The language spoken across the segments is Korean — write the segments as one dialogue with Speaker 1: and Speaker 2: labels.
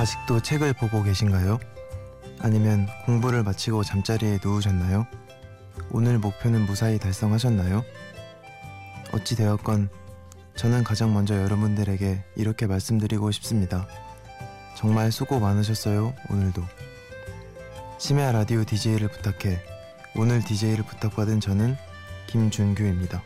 Speaker 1: 아직도 책을 보고 계신가요? 아니면 공부를 마치고 잠자리에 누우셨나요? 오늘 목표는 무사히 달성하셨나요? 어찌 되었건 저는 가장 먼저 여러분들에게 이렇게 말씀드리고 싶습니다. 정말 수고 많으셨어요, 오늘도. 심야 라디오 DJ를 부탁해. 오늘 DJ를 부탁받은 저는 김준규입니다.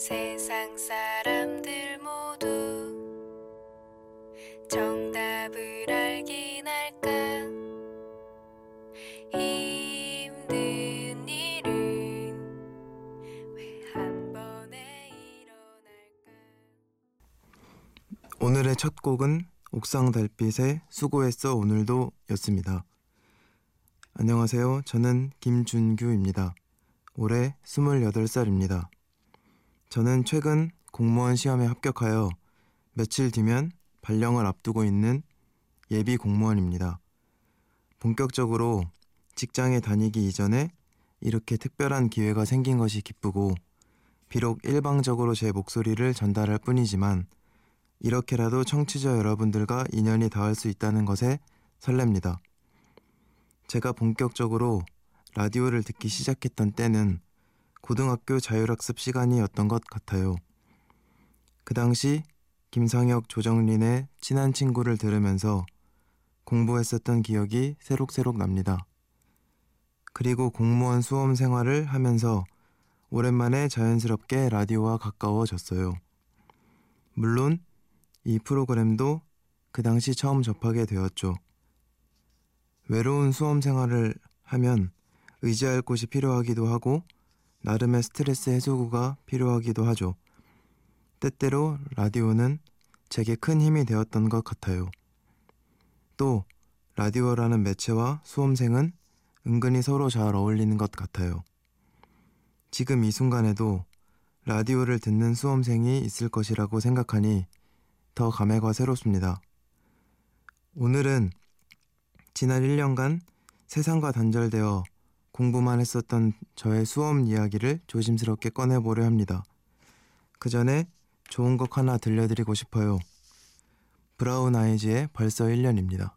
Speaker 2: 세상 사람들 모두 정답을 알긴 할까 힘든 일은 왜 한 번에 일어날까
Speaker 1: 오늘의 첫 곡은 옥상 달빛의 수고했어 오늘도 였습니다. 안녕하세요. 저는 김준규입니다. 올해 28살입니다. 저는 최근 공무원 시험에 합격하여 며칠 뒤면 발령을 앞두고 있는 예비 공무원입니다. 본격적으로 직장에 다니기 이전에 이렇게 특별한 기회가 생긴 것이 기쁘고 비록 일방적으로 제 목소리를 전달할 뿐이지만 이렇게라도 청취자 여러분들과 인연이 닿을 수 있다는 것에 설렙니다. 제가 본격적으로 라디오를 듣기 시작했던 때는 고등학교 자율학습 시간이었던 것 같아요. 그 당시 김상혁, 조정린의 친한 친구를 들으면서 공부했었던 기억이 새록새록 납니다. 그리고 공무원 수험 생활을 하면서 오랜만에 자연스럽게 라디오와 가까워졌어요. 물론 이 프로그램도 그 당시 처음 접하게 되었죠. 외로운 수험 생활을 하면 의지할 곳이 필요하기도 하고 나름의 스트레스 해소구가 필요하기도 하죠. 때때로 라디오는 제게 큰 힘이 되었던 것 같아요. 또 라디오라는 매체와 수험생은 은근히 서로 잘 어울리는 것 같아요. 지금 이 순간에도 라디오를 듣는 수험생이 있을 것이라고 생각하니 더 감회가 새롭습니다. 오늘은 지난 1년간 세상과 단절되어 공부만 했었던 저의 수험 이야기를 조심스럽게 꺼내보려 합니다. 그 전에 좋은 곡 하나 들려드리고 싶어요. 브라운 아이즈의 벌써 1년입니다.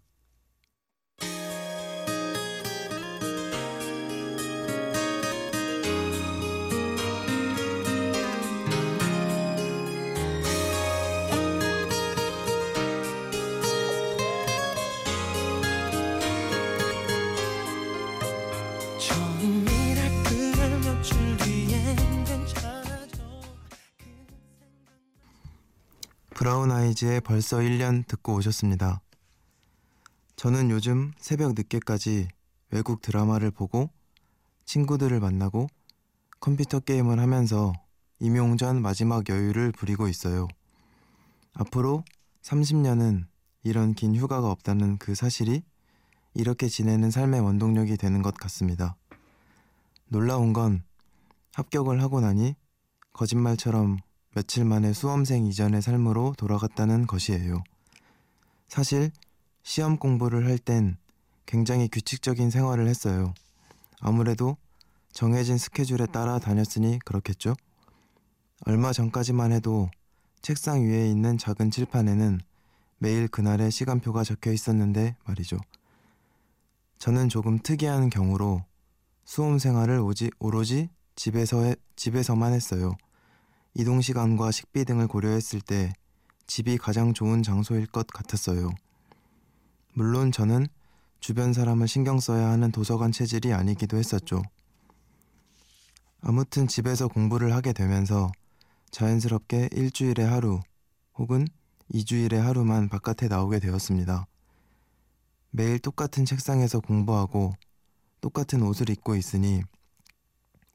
Speaker 1: 아이즈의 벌써 1년 듣고 오셨습니다. 저는 요즘 새벽 늦게까지 외국 드라마를 보고 친구들을 만나고 컴퓨터 게임을 하면서 임용전 마지막 여유를 부리고 있어요. 앞으로 30년은 이런 긴 휴가가 없다는 그 사실이 이렇게 지내는 삶의 원동력이 되는 것 같습니다. 놀라운 건 합격을 하고 나니 거짓말처럼 며칠 만에 수험생 이전의 삶으로 돌아갔다는 것이에요. 사실 시험 공부를 할 땐 굉장히 규칙적인 생활을 했어요. 아무래도 정해진 스케줄에 따라 다녔으니 그렇겠죠? 얼마 전까지만 해도 책상 위에 있는 작은 칠판에는 매일 그날의 시간표가 적혀 있었는데 말이죠. 저는 조금 특이한 경우로 수험 생활을 오지, 오로지 집에서 해, 집에서만 했어요. 이동 시간과 식비 등을 고려했을 때 집이 가장 좋은 장소일 것 같았어요. 물론 저는 주변 사람을 신경 써야 하는 도서관 체질이 아니기도 했었죠. 아무튼 집에서 공부를 하게 되면서 자연스럽게 일주일에 하루 혹은 이주일에 하루만 바깥에 나오게 되었습니다. 매일 똑같은 책상에서 공부하고 똑같은 옷을 입고 있으니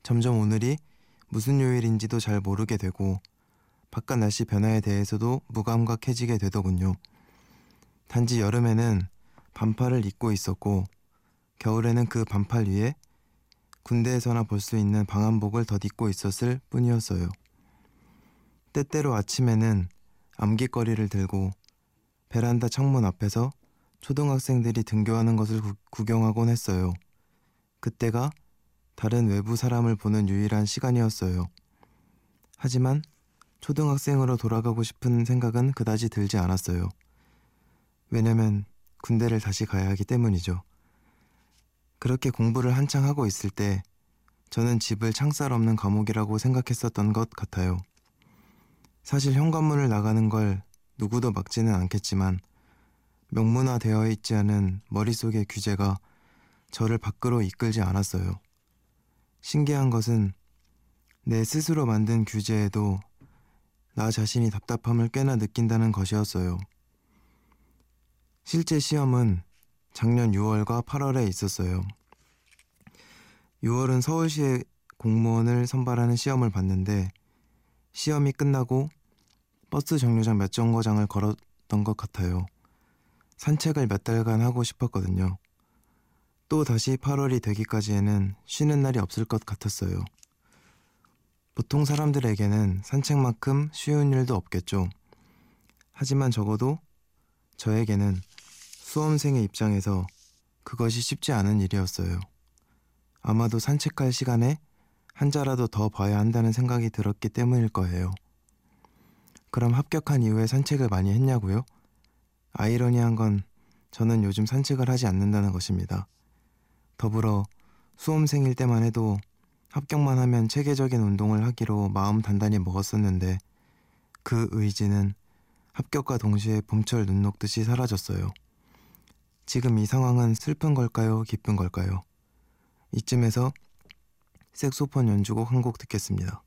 Speaker 1: 점점 오늘이 무슨 요일인지도 잘 모르게 되고 바깥 날씨 변화에 대해서도 무감각해지게 되더군요. 단지 여름에는 반팔을 입고 있었고 겨울에는 그 반팔 위에 군대에서나 볼 수 있는 방한복을 덧입고 있었을 뿐이었어요. 때때로 아침에는 암기거리를 들고 베란다 창문 앞에서 초등학생들이 등교하는 것을 구, 구경하곤 했어요. 그때가 다른 외부 사람을 보는 유일한 시간이었어요. 하지만 초등학생으로 돌아가고 싶은 생각은 그다지 들지 않았어요. 왜냐면 군대를 다시 가야 하기 때문이죠. 그렇게 공부를 한창 하고 있을 때 저는 집을 창살 없는 감옥이라고 생각했었던 것 같아요. 사실 현관문을 나가는 걸 누구도 막지는 않겠지만 명문화되어 있지 않은 머릿속의 규제가 저를 밖으로 이끌지 않았어요. 신기한 것은 내 스스로 만든 규제에도 나 자신이 답답함을 꽤나 느낀다는 것이었어요. 실제 시험은 작년 6월과 8월에 있었어요. 6월은 서울시의 공무원을 선발하는 시험을 봤는데 시험이 끝나고 버스 정류장 몇 정거장을 걸었던 것 같아요. 산책을 몇 달간 하고 싶었거든요. 또 다시 8월이 되기까지에는 쉬는 날이 없을 것 같았어요. 보통 사람들에게는 산책만큼 쉬운 일도 없겠죠. 하지만 적어도 저에게는 수험생의 입장에서 그것이 쉽지 않은 일이었어요. 아마도 산책할 시간에 한 자라도 더 봐야 한다는 생각이 들었기 때문일 거예요. 그럼 합격한 이후에 산책을 많이 했냐고요? 아이러니한 건 저는 요즘 산책을 하지 않는다는 것입니다. 더불어 수험생일 때만 해도 합격만 하면 체계적인 운동을 하기로 마음 단단히 먹었었는데 그 의지는 합격과 동시에 봄철 눈 녹듯이 사라졌어요. 지금 이 상황은 슬픈 걸까요? 기쁜 걸까요? 이쯤에서 색소폰 연주곡 한 곡 듣겠습니다.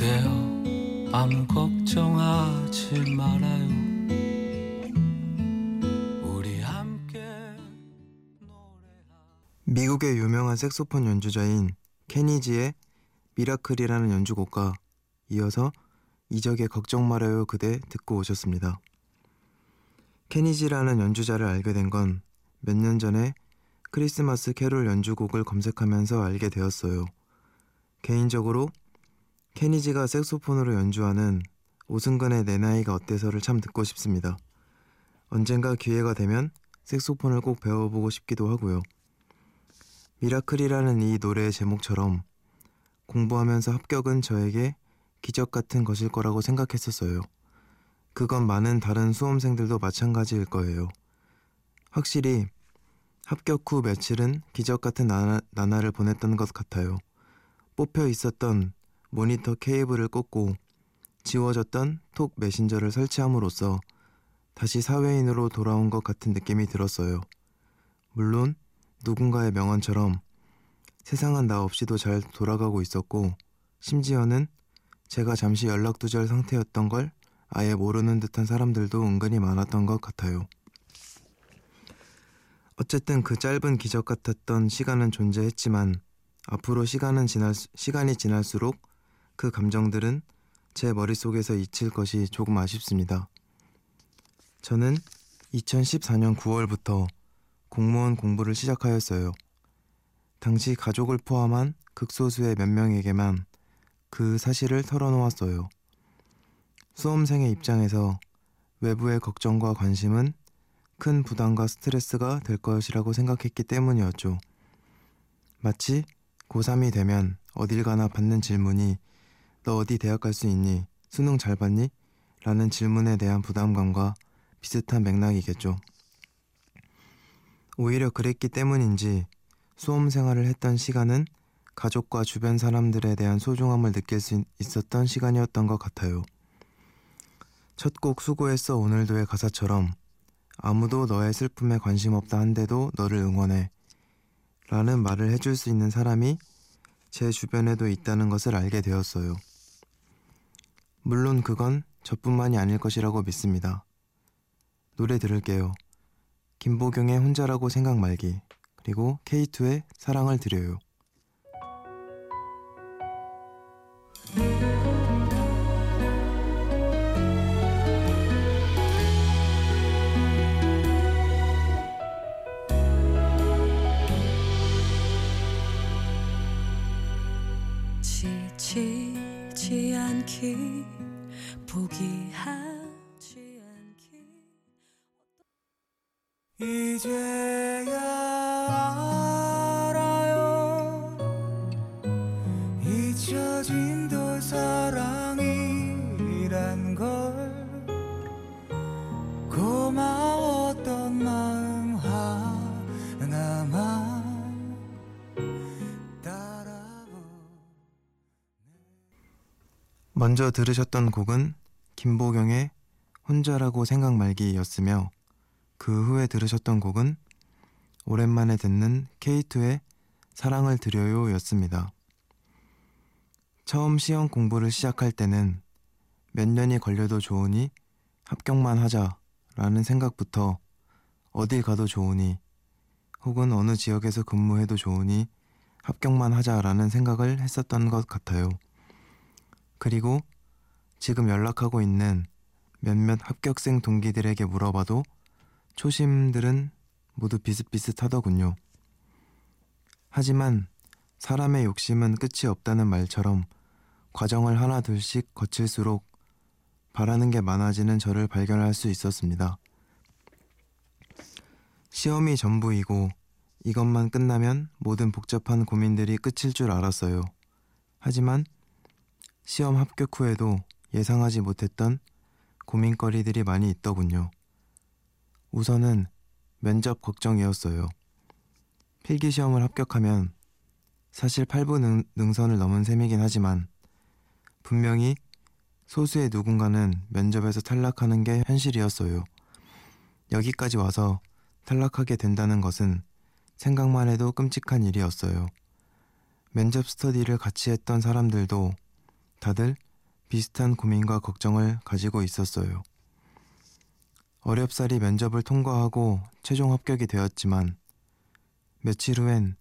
Speaker 3: 그대여 아무 걱정하지 말아요
Speaker 1: 미국의 유명한 색소폰 연주자인 케니지의 미라클이라는 연주곡과 이어서 이적의 걱정 말아요 그대 듣고 오셨습니다. 케니지라는 연주자를 알게 된 건 몇 년 전에 크리스마스 캐롤 연주곡을 검색하면서 알게 되었어요. 개인적으로 케니지가 색소폰으로 연주하는 오승근의 내 나이가 어때서를 참 듣고 싶습니다. 언젠가 기회가 되면 색소폰을 꼭 배워보고 싶기도 하고요. 미라클이라는 이 노래의 제목처럼 공부하면서 합격은 저에게 기적 같은 것일 거라고 생각했었어요. 그건 많은 다른 수험생들도 마찬가지일 거예요. 확실히 합격 후 며칠은 기적 같은 나나, 나날을 보냈던 것 같아요. 뽑혀 있었던 모니터 케이블을 꽂고 지워졌던 톡 메신저를 설치함으로써 다시 사회인으로 돌아온 것 같은 느낌이 들었어요. 물론 누군가의 명언처럼 세상은 나 없이도 잘 돌아가고 있었고 심지어는 제가 잠시 연락두절 상태였던 걸 아예 모르는 듯한 사람들도 은근히 많았던 것 같아요. 어쨌든 그 짧은 기적 같았던 시간은 존재했지만 앞으로 시간은 지날 시간이 지날수록 그 감정들은 제 머릿속에서 잊힐 것이 조금 아쉽습니다. 저는 2014년 9월부터 공무원 공부를 시작하였어요. 당시 가족을 포함한 극소수의 몇 명에게만 그 사실을 털어놓았어요. 수험생의 입장에서 외부의 걱정과 관심은 큰 부담과 스트레스가 될 것이라고 생각했기 때문이었죠. 마치 고3이 되면 어딜 가나 받는 질문이 너 어디 대학 갈 수 있니? 수능 잘 봤니? 라는 질문에 대한 부담감과 비슷한 맥락이겠죠. 오히려 그랬기 때문인지 수험 생활을 했던 시간은 가족과 주변 사람들에 대한 소중함을 느낄 수 있었던 시간이었던 것 같아요. 첫 곡 수고했어 오늘도의 가사처럼 아무도 너의 슬픔에 관심 없다 한데도 너를 응원해 라는 말을 해줄 수 있는 사람이 제 주변에도 있다는 것을 알게 되었어요. 물론 그건 저뿐만이 아닐 것이라고 믿습니다. 노래 들을게요. 김보경의 혼자라고 생각 말기 그리고 K2의 사랑을 드려요. 먼저 들으셨던 곡은 김보경의 혼자라고 생각 말기였으며 그 후에 들으셨던 곡은 오랜만에 듣는 K2의 사랑을 드려요 였습니다. 처음 시험 공부를 시작할 때는 몇 년이 걸려도 좋으니 합격만 하자 라는 생각부터 어딜 가도 좋으니 혹은 어느 지역에서 근무해도 좋으니 합격만 하자 라는 생각을 했었던 것 같아요. 그리고 지금 연락하고 있는 몇몇 합격생 동기들에게 물어봐도 초심들은 모두 비슷비슷하더군요. 하지만 사람의 욕심은 끝이 없다는 말처럼 과정을 하나 둘씩 거칠수록 바라는 게 많아지는 저를 발견할 수 있었습니다. 시험이 전부이고 이것만 끝나면 모든 복잡한 고민들이 끝일 줄 알았어요. 하지만 시험 합격 후에도 예상하지 못했던 고민거리들이 많이 있더군요. 우선은 면접 걱정이었어요. 필기 시험을 합격하면 사실 8부 능, 능선을 넘은 셈이긴 하지만 분명히 소수의 누군가는 면접에서 탈락하는 게 현실이었어요. 여기까지 와서 탈락하게 된다는 것은 생각만 해도 끔찍한 일이었어요. 면접 스터디를 같이 했던 사람들도 다들 비슷한 고민과 걱정을 가지고 있었어요. 어렵사리 면접을 통과하고 최종 합격이 되었지만 며칠 후엔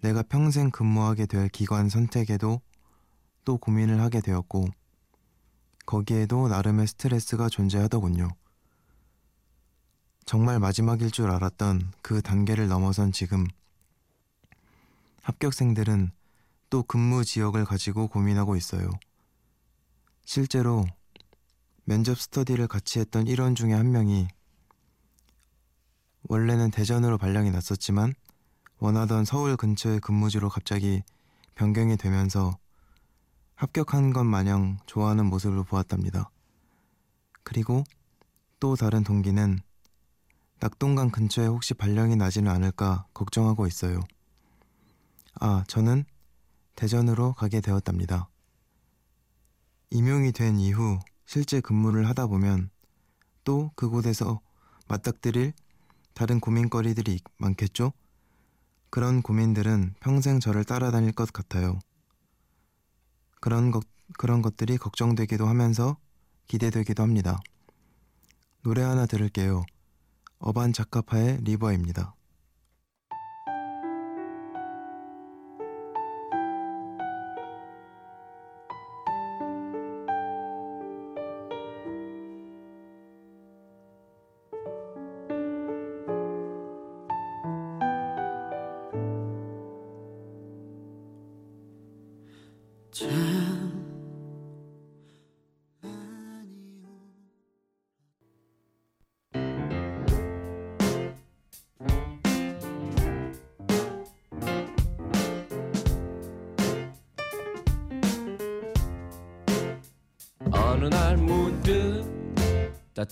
Speaker 1: 내가 평생 근무하게 될 기관 선택에도 또 고민을 하게 되었고 거기에도 나름의 스트레스가 존재하더군요. 정말 마지막일 줄 알았던 그 단계를 넘어선 지금 합격생들은 또 근무 지역을 가지고 고민하고 있어요. 실제로 면접 스터디를 같이 했던 일원 중에 한 명이 원래는 대전으로 발령이 났었지만 원하던 서울 근처의 근무지로 갑자기 변경이 되면서 합격한 것 마냥 좋아하는 모습을 보았답니다. 그리고 또 다른 동기는 낙동강 근처에 혹시 발령이 나지는 않을까 걱정하고 있어요. 아, 저는 대전으로 가게 되었답니다. 임용이 된 이후 실제 근무를 하다 보면 또 그곳에서 맞닥뜨릴 다른 고민거리들이 많겠죠? 그런 고민들은 평생 저를 따라다닐 것 같아요. 그런 것, 그런 것들이 걱정되기도 하면서 기대되기도 합니다. 노래 하나 들을게요. 어반 자카파의 리버입니다.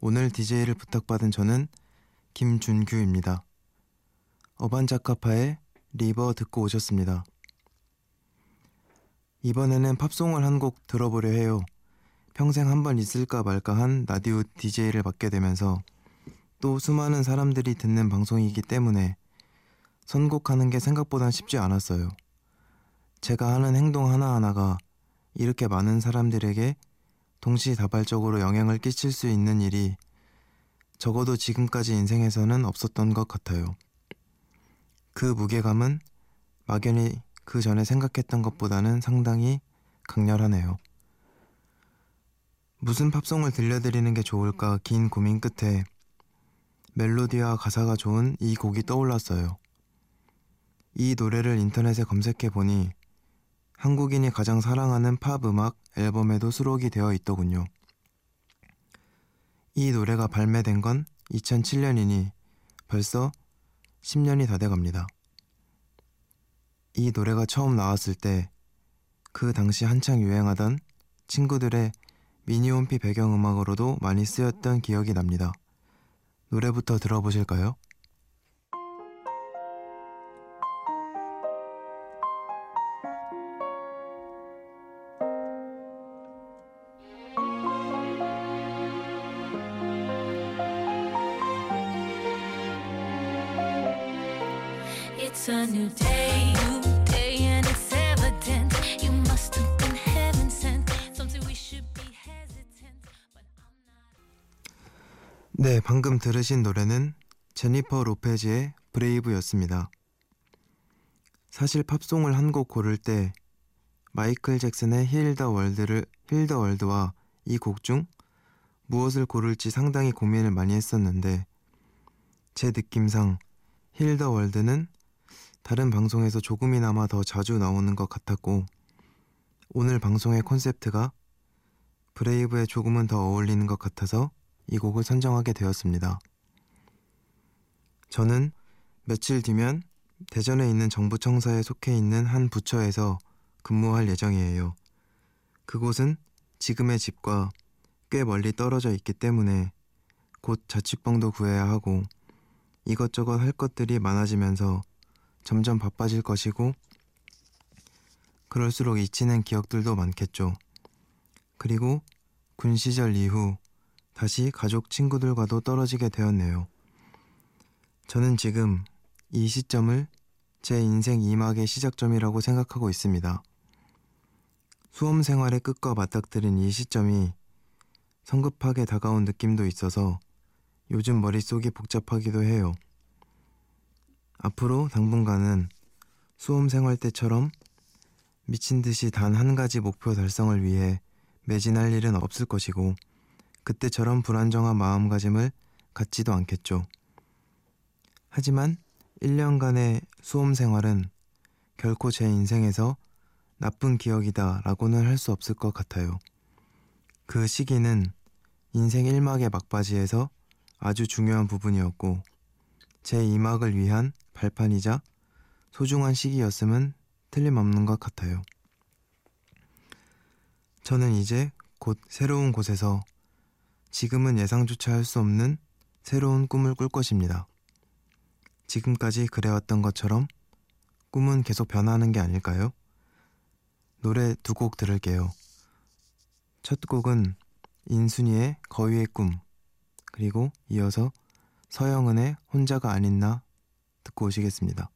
Speaker 1: 오늘 DJ를 부탁받은 저는 김준규입니다. 어반자카파의 리버 듣고 오셨습니다. 이번에는 팝송을 한 곡 들어보려 해요. 평생 한 번 있을까 말까 한 라디오 DJ를 맡게 되면서 또 수많은 사람들이 듣는 방송이기 때문에 선곡하는 게 생각보다 쉽지 않았어요. 제가 하는 행동 하나하나가 이렇게 많은 사람들에게 동시다발적으로 영향을 끼칠 수 있는 일이 적어도 지금까지 인생에서는 없었던 것 같아요. 그 무게감은 막연히 그 전에 생각했던 것보다는 상당히 강렬하네요. 무슨 팝송을 들려드리는 게 좋을까 긴 고민 끝에 멜로디와 가사가 좋은 이 곡이 떠올랐어요. 이 노래를 인터넷에 검색해 보니 한국인이 가장 사랑하는 팝 음악 앨범에도 수록이 되어 있더군요. 이 노래가 발매된 건 2007년이니 벌써 10년이 다 돼갑니다. 이 노래가 처음 나왔을 때 그 당시 한창 유행하던 친구들의 미니홈피 배경음악으로도 많이 쓰였던 기억이 납니다. 노래부터 들어보실까요? 네, 방금 들으신 노래는 제니퍼 로페즈의 Brave였습니다. 사실 팝송을 한 곡 고를 때 마이클 잭슨의 Heal the World를 Heal the World와 이 곡 중 무엇을 고를지 상당히 고민을 많이 했었는데 제 느낌상 Heal the World는 다른 방송에서 조금이나마 더 자주 나오는 것 같았고 오늘 방송의 콘셉트가 브레이브에 조금은 더 어울리는 것 같아서 이 곡을 선정하게 되었습니다. 저는 며칠 뒤면 대전에 있는 정부청사에 속해 있는 한 부처에서 근무할 예정이에요. 그곳은 지금의 집과 꽤 멀리 떨어져 있기 때문에 곧 자취방도 구해야 하고 이것저것 할 것들이 많아지면서 점점 바빠질 것이고 그럴수록 잊히는 기억들도 많겠죠. 그리고 군 시절 이후 다시 가족 친구들과도 떨어지게 되었네요. 저는 지금 이 시점을 제 인생 2막의 시작점이라고 생각하고 있습니다. 수험 생활의 끝과 맞닥뜨린 이 시점이 성급하게 다가온 느낌도 있어서 요즘 머릿속이 복잡하기도 해요. 앞으로 당분간은 수험 생활 때처럼 미친 듯이 단 한 가지 목표 달성을 위해 매진할 일은 없을 것이고 그때처럼 불안정한 마음가짐을 갖지도 않겠죠. 하지만 1년간의 수험 생활은 결코 제 인생에서 나쁜 기억이다 라고는 할 수 없을 것 같아요. 그 시기는 인생 1막의 막바지에서 아주 중요한 부분이었고 제 2막을 위한 발판이자 소중한 시기였음은 틀림없는 것 같아요. 저는 이제 곧 새로운 곳에서 지금은 예상조차 할 수 없는 새로운 꿈을 꿀 것입니다. 지금까지 그래왔던 것처럼 꿈은 계속 변하는 게 아닐까요? 노래 두 곡 들을게요. 첫 곡은 인순이의 거위의 꿈, 그리고 이어서 서영은의 혼자가 아닌 나 듣고 오시겠습니다.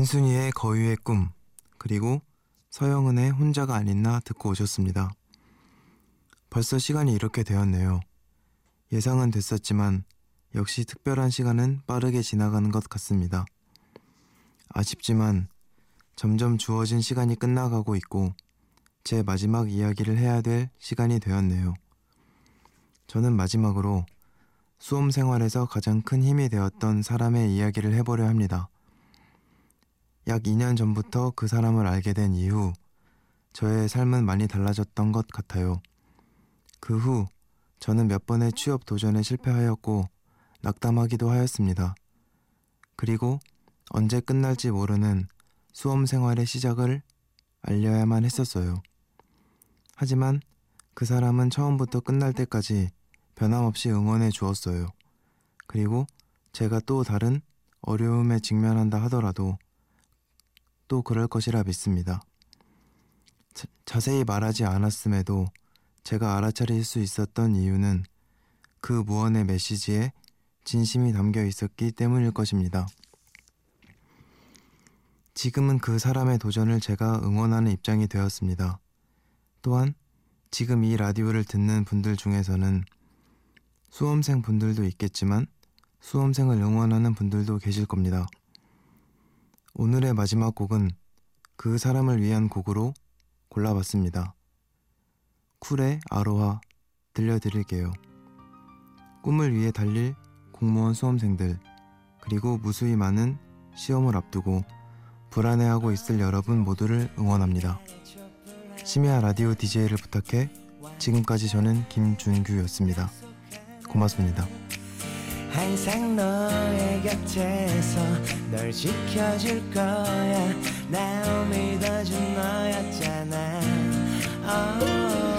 Speaker 1: 인순이의 거위의 꿈 그리고 서영은의 혼자가 아닌 나 듣고 오셨습니다. 벌써 시간이 이렇게 되었네요. 예상은 됐었지만 역시 특별한 시간은 빠르게 지나가는 것 같습니다. 아쉽지만 점점 주어진 시간이 끝나가고 있고 제 마지막 이야기를 해야 될 시간이 되었네요. 저는 마지막으로 수험 생활에서 가장 큰 힘이 되었던 사람의 이야기를 해보려 합니다. 약 2년 전부터 그 사람을 알게 된 이후 저의 삶은 많이 달라졌던 것 같아요. 그 후 저는 몇 번의 취업 도전에 실패하였고 낙담하기도 하였습니다. 그리고 언제 끝날지 모르는 수험 생활의 시작을 알려야만 했었어요. 하지만 그 사람은 처음부터 끝날 때까지 변함없이 응원해 주었어요. 그리고 제가 또 다른 어려움에 직면한다 하더라도 또 그럴 것이라 믿습니다. 자, 자세히 말하지 않았음에도 제가 알아차릴 수 있었던 이유는 그 무언의 메시지에 진심이 담겨 있었기 때문일 것입니다. 지금은 그 사람의 도전을 제가 응원하는 입장이 되었습니다. 또한 지금 이 라디오를 듣는 분들 중에서는 수험생 분들도 있겠지만 수험생을 응원하는 분들도 계실 겁니다. 오늘의 마지막 곡은 그 사람을 위한 곡으로 골라봤습니다. 쿨의 아로하 들려드릴게요. 꿈을 위해 달릴 공무원 수험생들, 그리고 무수히 많은 시험을 앞두고 불안해하고 있을 여러분 모두를 응원합니다. 심야 라디오 DJ를 부탁해 지금까지 저는 김준규였습니다. 고맙습니다.
Speaker 3: 항상 너의 곁에서 널 지켜줄 거야 날 믿어준 너였잖아 oh.